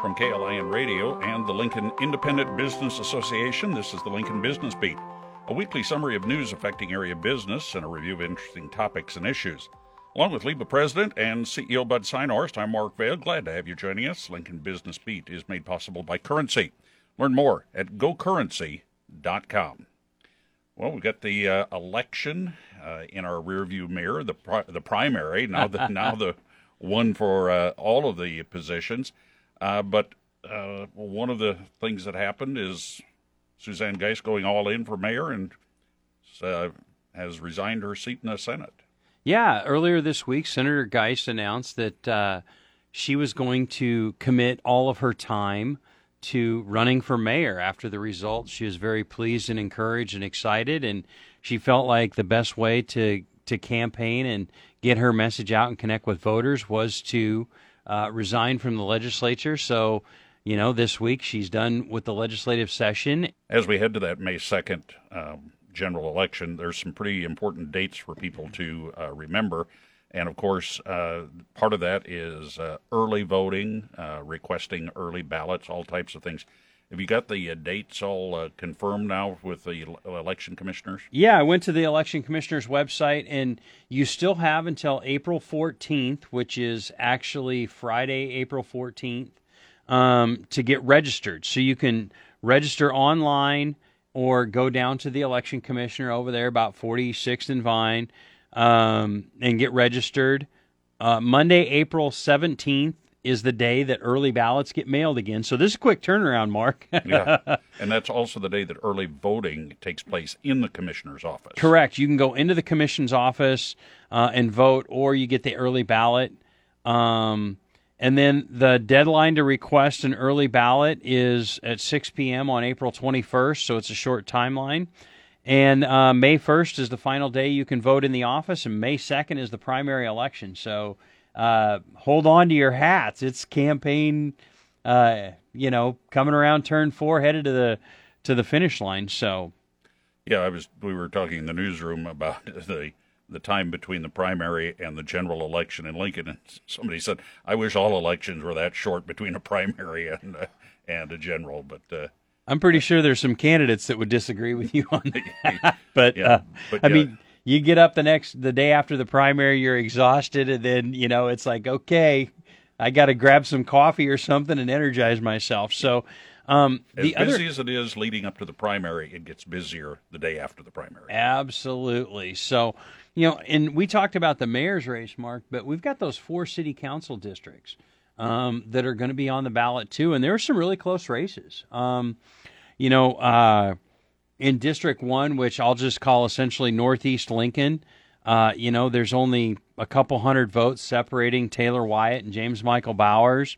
From KLIN Radio and the Lincoln Independent Business Association, this is the Lincoln Business Beat, a weekly summary of news affecting area business and a review of interesting topics and issues. Along with LIBA President and CEO Bud Synhorst, I'm Mark Vale. Glad to have you joining us. Lincoln Business Beat is made possible by Currency. Learn more at gocurrency.com. Well, we've got the uh, election uh, in our rearview mirror, the pri- the primary now the now the one for uh, all of the positions. Uh, but uh, one of the things that happened is Suzanne Geist going all in for mayor and uh, has resigned her seat in the Senate. Yeah, earlier this week, Senator Geist announced that uh, she was going to commit all of her time to running for mayor after the results. She was very pleased and encouraged and excited, and she felt like the best way to to campaign and get her message out and connect with voters was to uh, resign from the legislature. So, you know, this week she's done with the legislative session. As we head to that May second. Um general election, there's some pretty important dates for people to uh, remember. And of course, uh, part of that is uh, early voting, uh, requesting early ballots, all types of things. Have you got the uh, dates all uh, confirmed now with the election commissioners? Yeah, I went to the election commissioners website, and you still have until April 14th, which is actually Friday, April 14th, um, to get registered. So you can register online or go down to the election commissioner over there, about 46th and Vine, um, and get registered. Uh, Monday, April 17th is the day that early ballots get mailed again. So this is a quick turnaround, Mark. yeah. And that's also the day that early voting takes place in the commissioner's office. Correct. You can go into the commission's office uh, and vote, or you get the early ballot. Um, and then the deadline to request an early ballot is at 6 p.m. on April 21st, so it's a short timeline. And uh, May 1st is the final day you can vote in the office, and May 2nd is the primary election. So uh, hold on to your hats. It's campaign, uh, you know, coming around turn four, headed to the to the finish line. So, yeah, I was. We were talking in the newsroom about the the time between the primary and the general election in Lincoln, and somebody said, "I wish all elections were that short between a primary and uh, and a general." But uh, I'm pretty sure there's some candidates that would disagree with you on that. but, yeah, uh, but I yeah. mean, you get up the next the day after the primary, you're exhausted, and then you know it's like, okay, I got to grab some coffee or something and energize myself. So. Um, as busy other, as it is leading up to the primary, it gets busier the day after the primary. Absolutely. So, you know, and we talked about the mayor's race, Mark, but we've got those four city council districts um, that are going to be on the ballot too, and there are some really close races. Um, you know, uh, in District One, which I'll just call essentially Northeast Lincoln, uh, you know, there's only a couple hundred votes separating Taylor Wyatt and James Michael Bowers.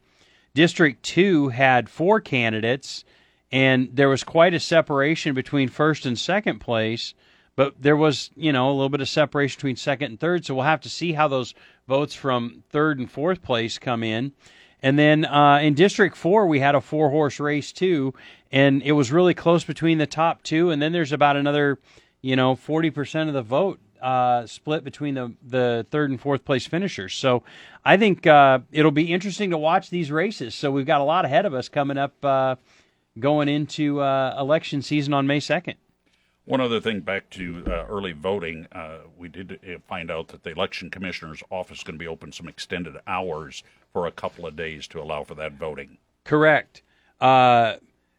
District Two had four candidates, and there was quite a separation between first and second place. But there was, you know, a little bit of separation between second and third, so we'll have to see how those votes from third and fourth place come in. And then uh, in District 4, we had a four horse race too, and it was really close between the top two. And then there's about another, you know, 40% of the vote uh, split between the, the third and fourth place finishers. So I think uh, it'll be interesting to watch these races. So we've got a lot ahead of us coming up uh, going into uh, election season on May 2nd. One other thing back to uh, early voting, uh, we did uh, find out that the election commissioner's office is going to be open some extended hours for a couple of days to allow for that voting. Correct. Uh,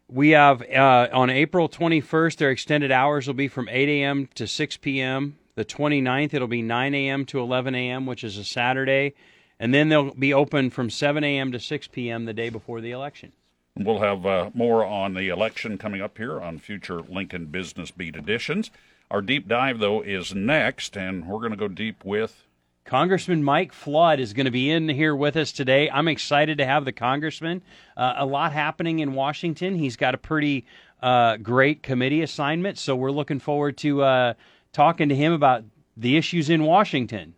we have uh, on April 21st, their extended hours will be from 8 a.m. to 6 p.m. The 29th, it'll be 9 a.m. to 11 a.m., which is a Saturday. And then they'll be open from 7 a.m. to 6 p.m. the day before the election. We'll have uh, more on the election coming up here on future Lincoln Business Beat editions. Our deep dive, though, is next, and we're going to go deep with. Congressman Mike Flood is going to be in here with us today. I'm excited to have the congressman. Uh, a lot happening in Washington. He's got a pretty uh, great committee assignment, so we're looking forward to uh, talking to him about the issues in Washington.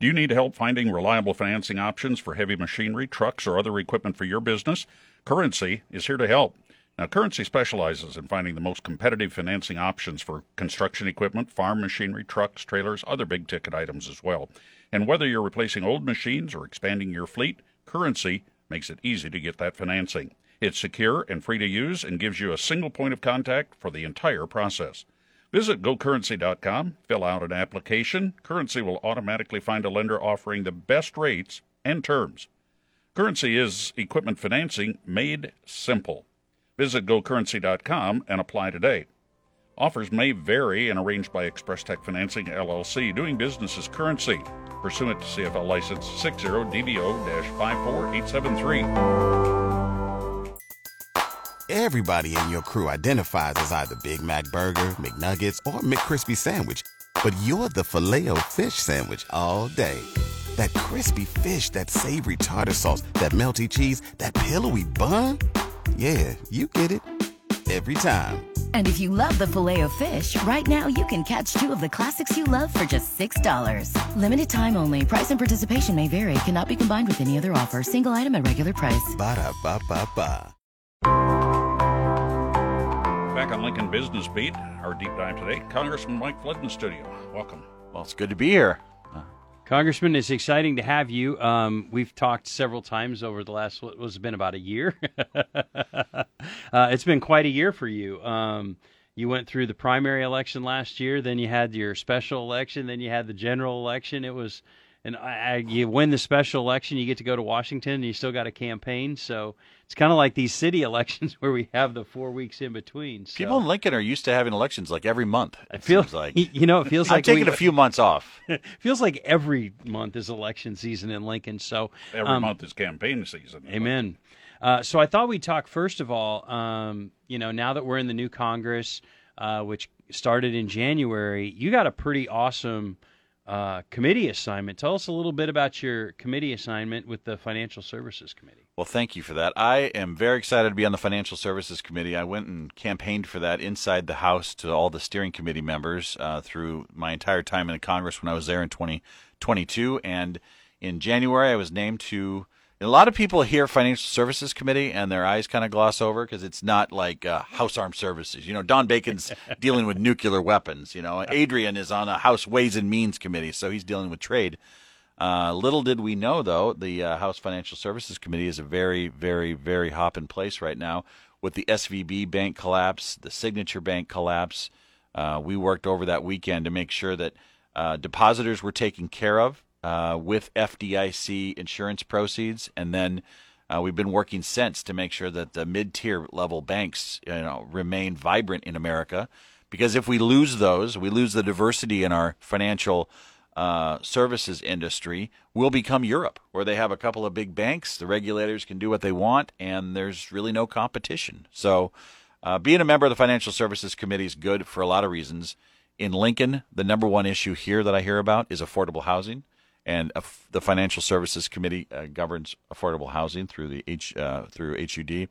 Do you need help finding reliable financing options for heavy machinery, trucks, or other equipment for your business? Currency is here to help. Now, Currency specializes in finding the most competitive financing options for construction equipment, farm machinery, trucks, trailers, other big ticket items as well. And whether you're replacing old machines or expanding your fleet, Currency makes it easy to get that financing. It's secure and free to use and gives you a single point of contact for the entire process. Visit gocurrency.com, fill out an application. Currency will automatically find a lender offering the best rates and terms. Currency is equipment financing made simple. Visit gocurrency.com and apply today. Offers may vary and arranged by Express Tech Financing LLC, doing business as currency, pursuant to CFL license 60 DBO 54873. Everybody in your crew identifies as either Big Mac Burger, McNuggets, or McCrispy Sandwich, but you're the filet fish Sandwich all day. That crispy fish, that savory tartar sauce, that melty cheese, that pillowy bun. Yeah, you get it every time. And if you love the filet of fish, right now you can catch two of the classics you love for just $6. Limited time only. Price and participation may vary. Cannot be combined with any other offer. Single item at regular price. Ba da ba ba ba. Back on Lincoln Business Beat, our deep dive today, Congressman Mike Flood in the studio. Welcome. Well, it's good to be here. Congressman, it's exciting to have you. Um, we've talked several times over the last what was been about a year. uh, it's been quite a year for you. Um, you went through the primary election last year, then you had your special election, then you had the general election. It was, and I, I, you win the special election, you get to go to Washington, and you still got a campaign. So it's kind of like these city elections where we have the four weeks in between. So. People in Lincoln are used to having elections like every month. It feels like you know it feels I'm like taking we- a few months off. feels like every month is election season in Lincoln. So Every um, month is campaign season. Amen. Uh, so I thought we'd talk first of all. Um, you know, now that we're in the new Congress, uh, which started in January, you got a pretty awesome uh, committee assignment. Tell us a little bit about your committee assignment with the Financial Services Committee. Well, thank you for that. I am very excited to be on the Financial Services Committee. I went and campaigned for that inside the House to all the steering committee members uh, through my entire time in Congress when I was there in 2022. and in January, I was named to. A lot of people hear Financial Services Committee and their eyes kind of gloss over because it's not like uh, House Armed Services. You know, Don Bacon's dealing with nuclear weapons. You know, Adrian is on a House Ways and Means Committee, so he's dealing with trade. Uh, little did we know, though, the uh, House Financial Services Committee is a very, very, very hop in place right now with the SVB bank collapse, the Signature Bank collapse. Uh, we worked over that weekend to make sure that uh, depositors were taken care of uh, with FDIC insurance proceeds, and then uh, we've been working since to make sure that the mid-tier level banks, you know, remain vibrant in America. Because if we lose those, we lose the diversity in our financial uh, services industry We'll become Europe, where they have a couple of big banks. The regulators can do what they want, and there's really no competition. So, uh, being a member of the Financial Services Committee is good for a lot of reasons. In Lincoln, the number one issue here that I hear about is affordable housing, and the Financial Services Committee uh, governs affordable housing through the H uh, through HUD,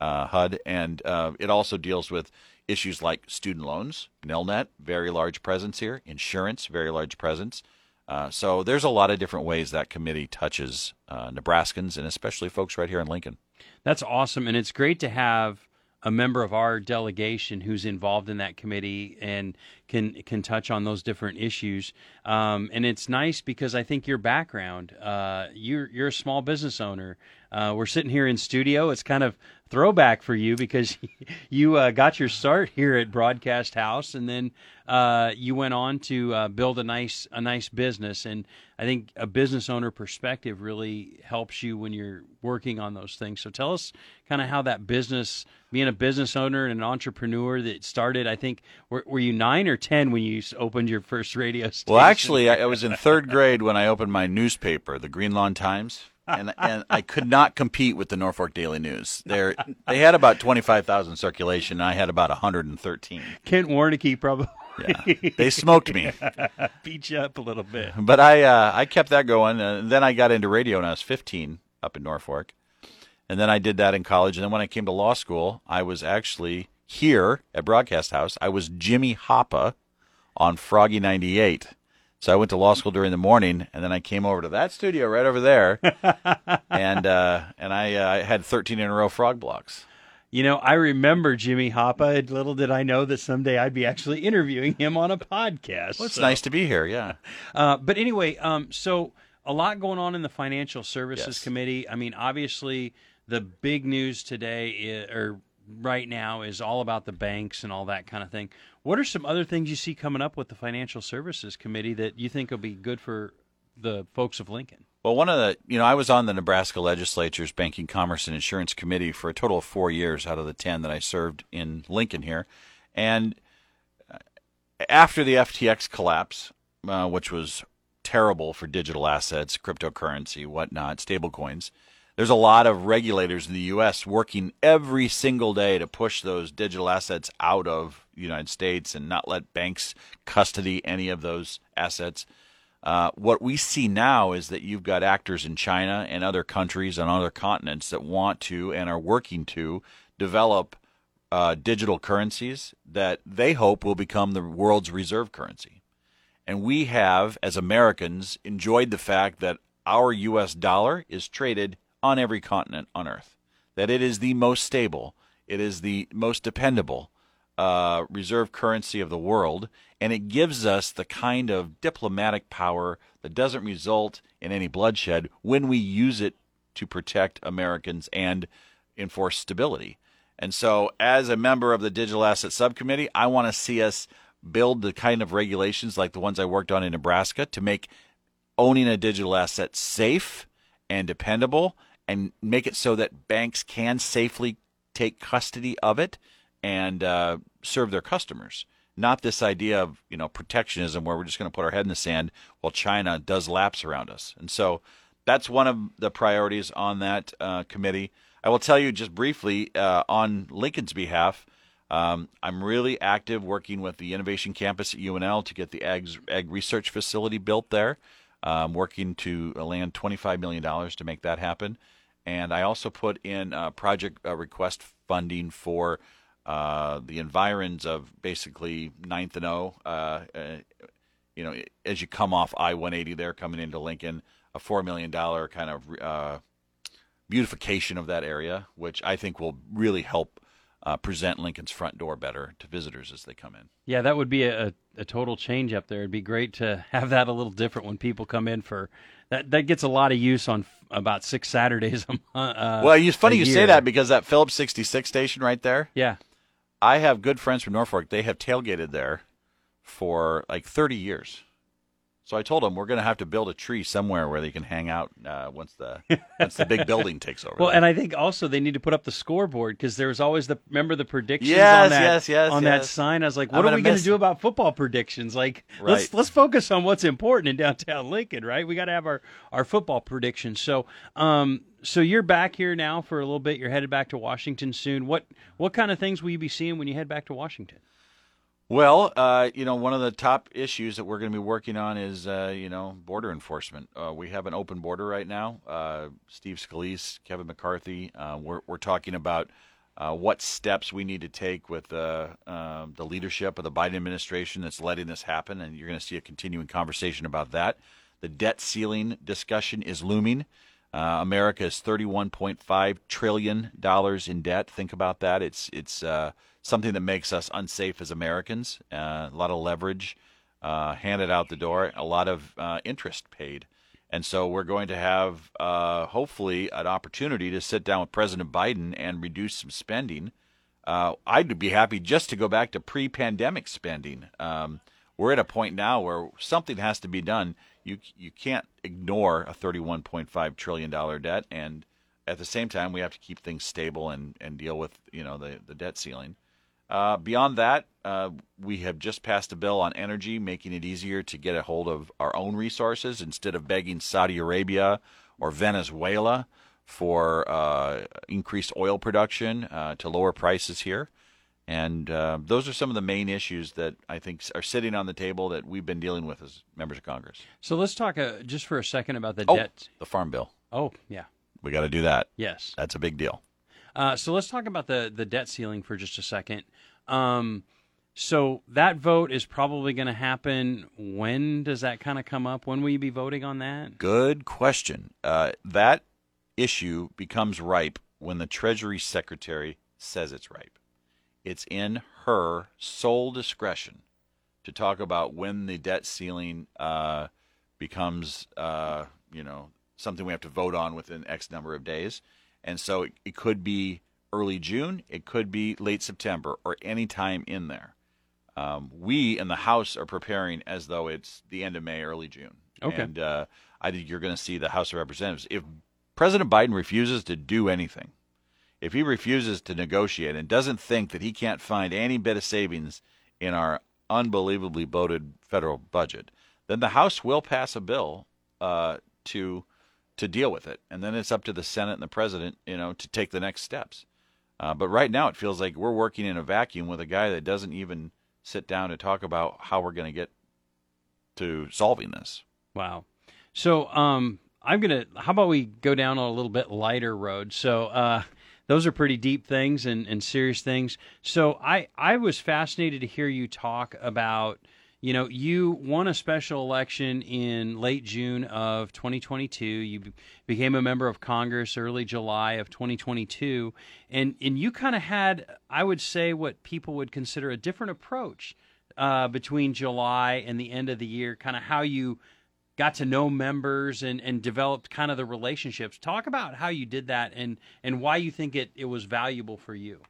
uh, HUD, and uh, it also deals with issues like student loans, Nelnet, very large presence here, insurance, very large presence. Uh, so there's a lot of different ways that committee touches uh, Nebraskans and especially folks right here in Lincoln. That's awesome, and it's great to have a member of our delegation who's involved in that committee and can can touch on those different issues. Um, and it's nice because I think your background, uh, you're you're a small business owner. Uh, we're sitting here in studio. It's kind of throwback for you because you uh, got your start here at Broadcast House, and then uh, you went on to uh, build a nice a nice business. And I think a business owner perspective really helps you when you're working on those things. So tell us kind of how that business, being a business owner and an entrepreneur that started. I think were, were you nine or ten when you opened your first radio station? Well, actually, I, I was in third grade when I opened my newspaper, the Green Lawn Times. And, and I could not compete with the Norfolk Daily News. They they had about twenty five thousand circulation. And I had about hundred and thirteen. Kent Warneke probably Yeah, they smoked me. beat you up a little bit. But I uh, I kept that going, and then I got into radio when I was 15 up in Norfolk, and then I did that in college. And then when I came to law school, I was actually here at Broadcast House. I was Jimmy Hoppa on Froggy 98. So I went to law school during the morning, and then I came over to that studio right over there, and uh, and I uh, had 13 in a row frog blocks. You know, I remember Jimmy Hoppa. Little did I know that someday I'd be actually interviewing him on a podcast. Well, it's So- nice to be here. Yeah. Uh, but anyway, um, so a lot going on in the Financial Services Yes. Committee. I mean, obviously, the big news today i or right now is all about the banks and all that kind of thing. What are some other things you see coming up with the Financial Services Committee that you think will be good for the folks of Lincoln? Well, one of the, you know, I was on the Nebraska Legislature's Banking, Commerce, and Insurance Committee for a total of four years out of the 10 that I served in Lincoln here. And uh, after the FTX collapse, uh, which was terrible for digital assets, cryptocurrency, whatnot, stablecoins, there's a lot of regulators in the U.S. working every single day to push those digital assets out of the United States and not let banks custody any of those assets. Uh, what we see now is that you've got actors in China and other countries and other continents that want to and are working to develop uh, digital currencies that they hope will become the world's reserve currency. And we have, as Americans, enjoyed the fact that our U.S. dollar is traded on every continent on Earth, that it is the most stable, it is the most dependable uh, reserve currency of the world, and it gives us the kind of diplomatic power that doesn't result in any bloodshed when we use it to protect Americans and enforce stability. And so, as a member of the Digital Asset Subcommittee, I want to see us build the kind of regulations like the ones I worked on in Nebraska to make owning a digital asset safe and dependable and make it so that banks can safely take custody of it and uh, serve their customers. Not this idea of you know protectionism where we're just going to put our head in the sand while China does laps around us. And so that's one of the priorities on that uh, committee. I will tell you just briefly uh, on Lincoln's behalf. Um, I'm really active working with the Innovation Campus at UNL to get the ag, ag research facility built there. Um, working to land $25 million to make that happen. And I also put in uh, project uh, request funding for uh, the environs of basically 9th and O. Uh, you know, as you come off I 180 there coming into Lincoln, a $4 million kind of beautification of that area, which I think will really help uh, present Lincoln's front door better to visitors as they come in. Yeah, that would be a, a total change up there. It'd be great to have that a little different when people come in for that. That gets a lot of use on f- about six Saturdays a month. Uh, well, it's funny you year. say that because that Phillips 66 station right there, Yeah, I have good friends from Norfolk. They have tailgated there for like 30 years. So I told them we're going to have to build a tree somewhere where they can hang out uh, once the once the big building takes over. Well, there. and I think also they need to put up the scoreboard because there was always the remember the predictions Yes, on that yes, yes, on that sign. I was like, I'm what are we going to do about football predictions? Like, let's let's focus on what's important in downtown Lincoln, right? We got to have our our football predictions. So, um, so you're back here now for a little bit. You're headed back to Washington soon. What what kind of things will you be seeing when you head back to Washington? Well, uh, you know, one of the top issues that we're going to be working on is, uh, you know, border enforcement. Uh, we have an open border right now. Uh, Steve Scalise, Kevin McCarthy, uh, we're, we're talking about uh, what steps we need to take with um the leadership of the Biden administration that's letting this happen, and you're going to see a continuing conversation about that. The debt ceiling discussion is looming. America is 31.5 trillion dollars in debt. Think about that. It's it's something that makes us unsafe as Americans. Uh, a lot of leverage uh, handed out the door, a lot of uh, interest paid, and so we're going to have uh, hopefully an opportunity to sit down with President Biden and reduce some spending. Uh, I'd be happy just to go back to pre-pandemic spending. Um, we're at a point now where something has to be done. You you can't ignore a 31.5 trillion dollar debt, and at the same time, we have to keep things stable and, and deal with you know the the debt ceiling. Uh, beyond that, uh, we have just passed a bill on energy, making it easier to get a hold of our own resources instead of begging Saudi Arabia or Venezuela for uh, increased oil production uh, to lower prices here. And uh, those are some of the main issues that I think are sitting on the table that we've been dealing with as members of Congress. So let's talk uh, just for a second about the Oh, debt. the farm bill. Oh, yeah, We got to do that. yes. That's a big deal. Uh, so let's talk about the the debt ceiling for just a second. Um, so that vote is probably going to happen. When does that kind of come up? When will you be voting on that? Good question. Uh, that issue becomes ripe when the Treasury Secretary says it's ripe. It's in her sole discretion to talk about when the debt ceiling uh, becomes uh, you know something we have to vote on within X number of days, and so it, it could be early June, it could be late September, or any time in there. Um, we in the House are preparing as though it's the end of May, early June. Okay. And uh, I think you're going to see the House of Representatives. If President Biden refuses to do anything, if he refuses to negotiate and doesn't think that he can't find any bit of savings in our unbelievably bloated federal budget, then the House will pass a bill uh, to to deal with it, and then it's up to the Senate and the President, you know, to take the next steps. Uh, but right now, it feels like we're working in a vacuum with a guy that doesn't even sit down to talk about how we're going to get to solving this. Wow. So um, I'm gonna. How about we go down on a little bit lighter road? So uh, those are pretty deep things and, and serious things. So I I was fascinated to hear you talk about. You know, you won a special election in late June of 2022. You be- became a member of Congress early July of 2022, and and you kind of had, I would say, what people would consider a different approach uh, between July and the end of the year. Kind of how you got to know members and, and developed kind of the relationships. Talk about how you did that and, and why you think it, it was valuable for you.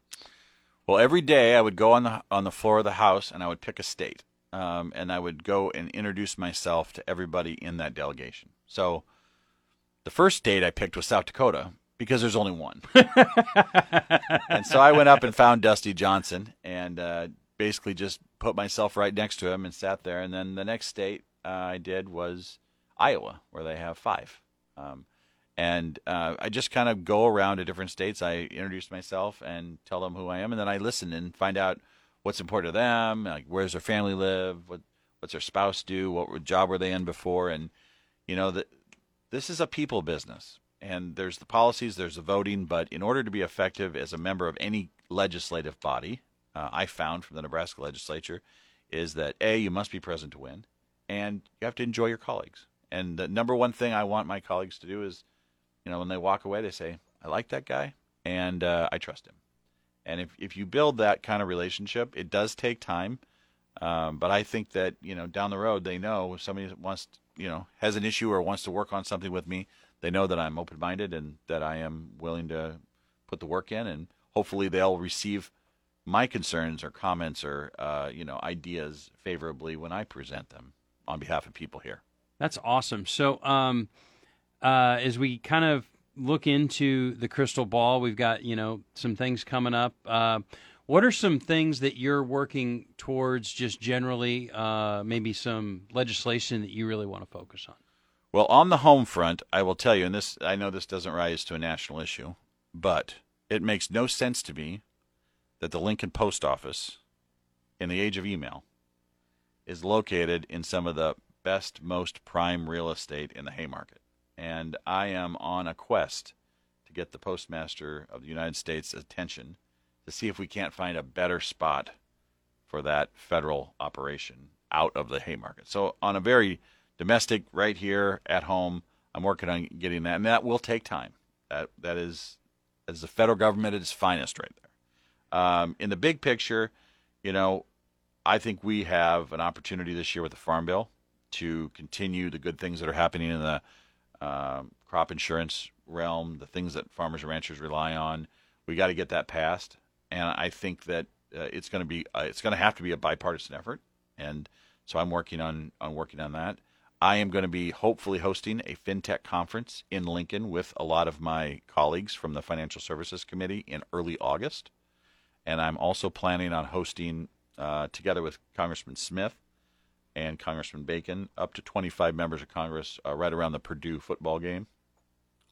Well, every day I would go on the on the floor of the House and I would pick a state, um, and I would go and introduce myself to everybody in that delegation. So, the first state I picked was South Dakota because there's only one, and so I went up and found Dusty Johnson and uh, basically just put myself right next to him and sat there. And then the next state uh, I did was Iowa, where they have five. Um, and uh, I just kind of go around to different states. I introduce myself and tell them who I am, and then I listen and find out what's important to them, like where's their family live, what what's their spouse do, what job were they in before, and you know that this is a people business, and there's the policies, there's the voting, but in order to be effective as a member of any legislative body, uh, I found from the Nebraska legislature, is that a you must be present to win, and you have to enjoy your colleagues. And the number one thing I want my colleagues to do is you know, when they walk away, they say, I like that guy and uh, I trust him. And if, if you build that kind of relationship, it does take time. Um, but I think that, you know, down the road, they know if somebody wants, you know, has an issue or wants to work on something with me, they know that I'm open minded and that I am willing to put the work in. And hopefully they'll receive my concerns or comments or, uh, you know, ideas favorably when I present them on behalf of people here. That's awesome. So, um, uh, as we kind of look into the crystal ball, we've got you know some things coming up. Uh, what are some things that you're working towards, just generally? Uh, maybe some legislation that you really want to focus on. Well, on the home front, I will tell you, and this I know this doesn't rise to a national issue, but it makes no sense to me that the Lincoln Post Office, in the age of email, is located in some of the best, most prime real estate in the Haymarket and I am on a quest to get the Postmaster of the United States' attention to see if we can't find a better spot for that federal operation out of the Haymarket. So, on a very domestic, right here at home, I'm working on getting that, and that will take time. That that is as the federal government at its finest, right there. Um, in the big picture, you know, I think we have an opportunity this year with the Farm Bill to continue the good things that are happening in the um, crop insurance realm, the things that farmers and ranchers rely on. We got to get that passed, and I think that uh, it's going to be uh, it's going to have to be a bipartisan effort, and so I'm working on on working on that. I am going to be hopefully hosting a fintech conference in Lincoln with a lot of my colleagues from the Financial Services Committee in early August, and I'm also planning on hosting uh, together with Congressman Smith and Congressman Bacon, up to 25 members of Congress, uh, right around the Purdue football game.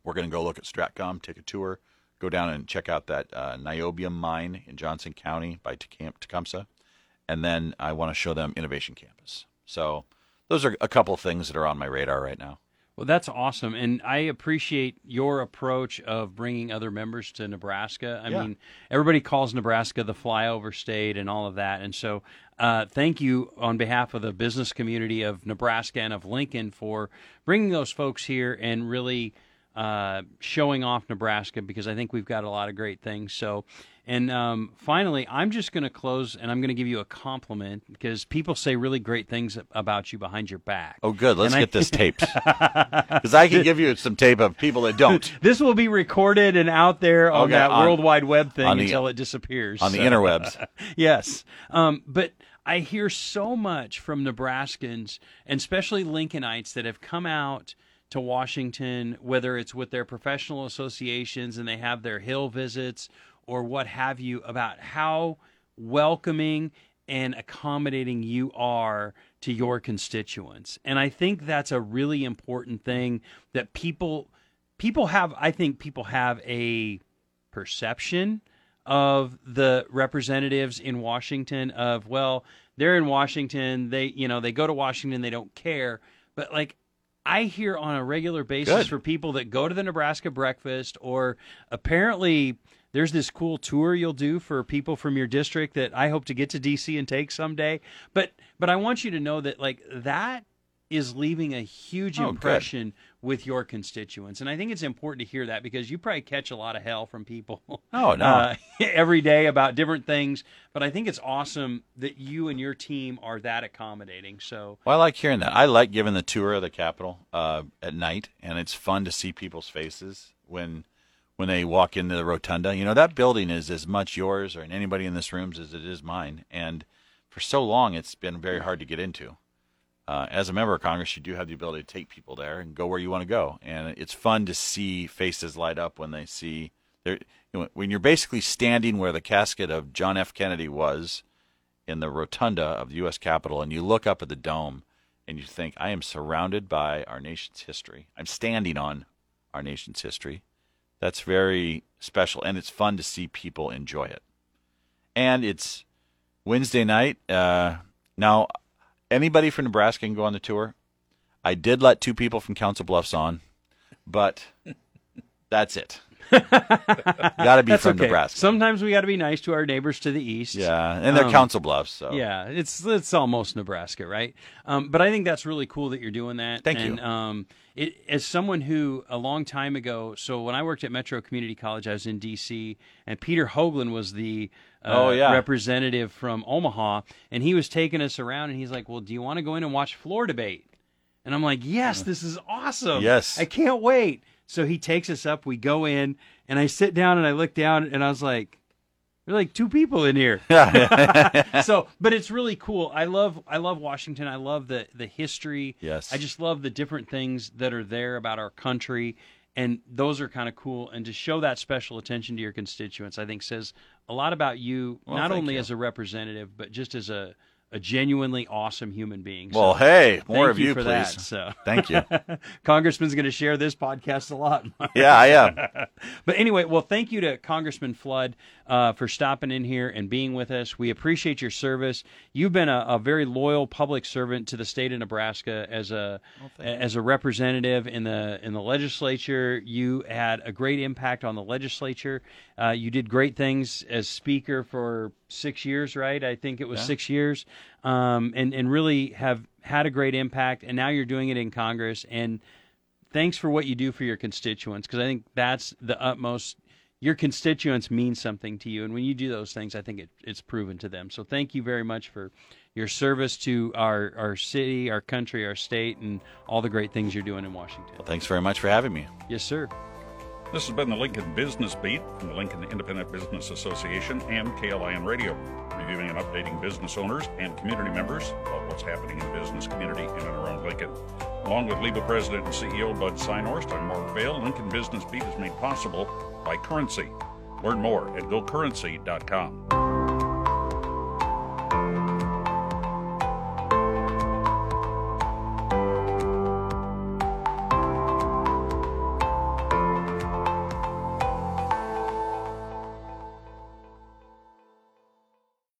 We're going to go look at Stratcom, take a tour, go down and check out that uh, niobium mine in Johnson County by Tecumseh, and then I want to show them Innovation Campus. So those are a couple things that are on my radar right now. Well, that's awesome, and I appreciate your approach of bringing other members to Nebraska. I Yeah. mean, everybody calls Nebraska the flyover state and all of that, and so uh, thank you on behalf of the business community of Nebraska and of Lincoln for bringing those folks here and really uh, showing off Nebraska because I think we've got a lot of great things. So, and um, finally, I'm just going to close and I'm going to give you a compliment because people say really great things about you behind your back. Oh, good. Let's And I- get this taped because I can give you some tape of people that don't This will be recorded and out there on Okay, that on- World Wide Web thing the- until it disappears on the interwebs. yes. Um, but I hear so much from Nebraskans, and especially Lincolnites, that have come out to Washington, whether it's with their professional associations and they have their Hill visits or what have you, about how welcoming and accommodating you are to your constituents. And I think that's a really important thing that people people have I think people have a perception of the representatives in Washington of well they're in Washington they you know they go to Washington they don't care but like I hear on a regular basis Good. for people that go to the Nebraska breakfast or apparently there's this cool tour you'll do for people from your district that I hope to get to DC and take someday but but I want you to know that like that is leaving a huge Oh, good. impression with your constituents and I think it's important to hear that because you probably catch a lot of hell from people Oh, no. uh, every day about different things. But I think it's awesome that you and your team are that accommodating. So Well, I like hearing that. I like giving the tour of the Capitol uh, at night, and it's fun to see people's faces when when they walk into the rotunda. You know, that building is as much yours or anybody in this room's as it is mine, and for so long, it's been very hard to get into. Uh, as a member of Congress, you do have the ability to take people there and go where you want to go, and it's fun to see faces light up when they see. There, you know, when you're basically standing where the casket of John F. Kennedy was in the rotunda of the U.S. Capitol, and you look up at the dome, and you think, I am surrounded by our nation's history. I'm standing on our nation's history. That's very special, and it's fun to see people enjoy it. And it's Wednesday night. Uh, now, anybody from Nebraska can go on the tour. I did let two people from Council Bluffs on, but that's it. Got to be that's from okay. Nebraska. Sometimes we got to be nice to our neighbors to the east. yeah, and they're Um, Council Bluffs. So Yeah, it's it's almost Nebraska, right? Um, but I think that's really cool that you're doing that. Thank and, you. Um, it, as someone who a long time ago, so when I worked at Metro Community College, I was in D.C. and Peter Hoagland was the uh, Oh, yeah. representative from Omaha, and he was taking us around, and he's like, "Well, do you want to go in and watch floor debate?" And I'm like, "Yes, this is awesome. Yes. I can't wait." So he takes us up. We go in, and I sit down and I look down, and I was like, "There are like two people in here." so but it's really cool i love i love washington i love the the history Yes. i just love the different things that are there about our country and those are kind of cool and to show that special attention to your constituents i think says a lot about you Well, not only you. as a representative but just as a a genuinely awesome human being Well, So, hey, more of you, for please. that, so Thank you. congressman's going to share this podcast a lot Yeah, I am. but anyway, well, thank you to Congressman Flood uh, for stopping in here and being with us. We appreciate your service. You've been a, a very loyal public servant to the state of Nebraska as a as a representative in the in the legislature. You had a great impact on the legislature. Uh, you did great things as speaker for six years, right? I think it was six years, um, and and really have had a great impact. And now you're doing it in Congress and thanks for what you do for your constituents because I think that's the utmost. Your constituents mean something to you, and when you do those things, I think it, it's proven to them. So thank you very much for your service to our our city, our country, our state, and all the great things you're doing in Washington. Thanks very much for having me. Yes, sir. This has been the Lincoln Business Beat from the Lincoln Independent Business Association and KLIN Radio, reviewing and updating business owners and community members about what's happening in the business community in and around Lincoln. Along with LIBA President and CEO Bud Synhorst, I'm Mark Vale. Lincoln Business Beat is made possible by Currency. Learn more at gocurrency.com.